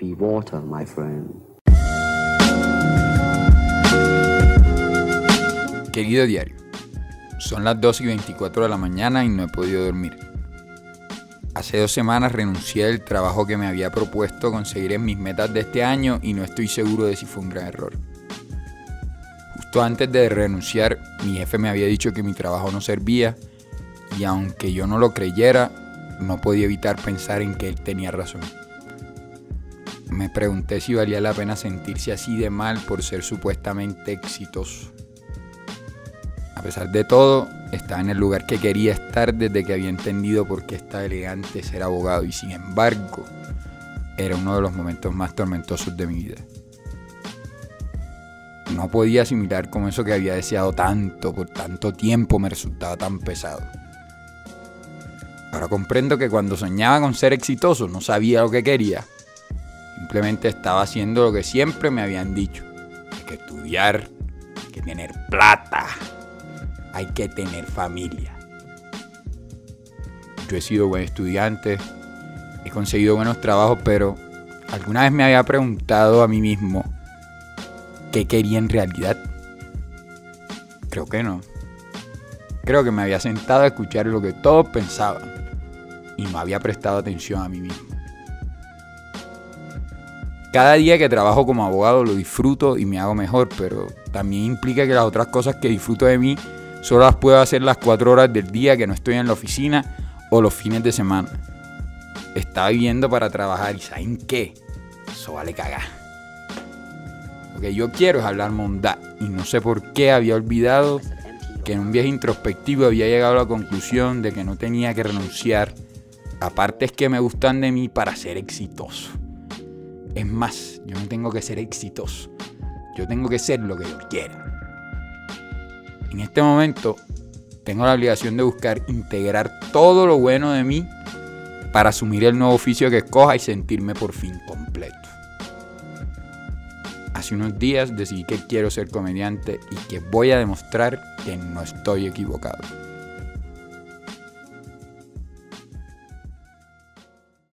be water, my friend. Querido diario, son las 2 y 24 de la mañana y no he podido dormir. Hace dos semanas renuncié al trabajo que me había propuesto conseguir en mis metas de este año y no estoy seguro de si fue un gran error. Justo antes de renunciar, mi jefe me había dicho que mi trabajo no servía y aunque yo no lo creyera, no podía evitar pensar en que él tenía razón. Me pregunté si valía la pena sentirse así de mal por ser supuestamente exitoso. A pesar de todo, estaba en el lugar que quería estar desde que había entendido por qué estaba elegante ser abogado y sin embargo, era uno de los momentos más tormentosos de mi vida. No podía asimilar cómo eso que había deseado tanto por tanto tiempo me resultaba tan pesado. Ahora comprendo que cuando soñaba con ser exitoso no sabía lo que quería. Simplemente estaba haciendo lo que siempre me habían dicho. Hay que estudiar, hay que tener plata, hay que tener familia. Yo he sido buen estudiante, he conseguido buenos trabajos, pero alguna vez me había preguntado a mí mismo qué quería en realidad. Creo que no. Creo que me había sentado a escuchar lo que todos pensaban y no había prestado atención a mí mismo. Cada día que trabajo como abogado lo disfruto y me hago mejor, pero también implica que las otras cosas que disfruto de mí solo las puedo hacer las cuatro horas del día que no estoy en la oficina o los fines de semana. Estaba viviendo para trabajar y ¿saben qué? Eso vale cagar. Lo que yo quiero es hablar mondad y no sé por qué había olvidado que en un viaje introspectivo había llegado a la conclusión de que no tenía que renunciar a partes que me gustan de mí para ser exitoso. Es más, yo no tengo que ser exitoso. Yo tengo que ser lo que yo quiero. En este momento tengo la obligación de buscar integrar todo lo bueno de mí para asumir el nuevo oficio que escoja y sentirme por fin completo. Hace unos días decidí que quiero ser comediante y que voy a demostrar que no estoy equivocado.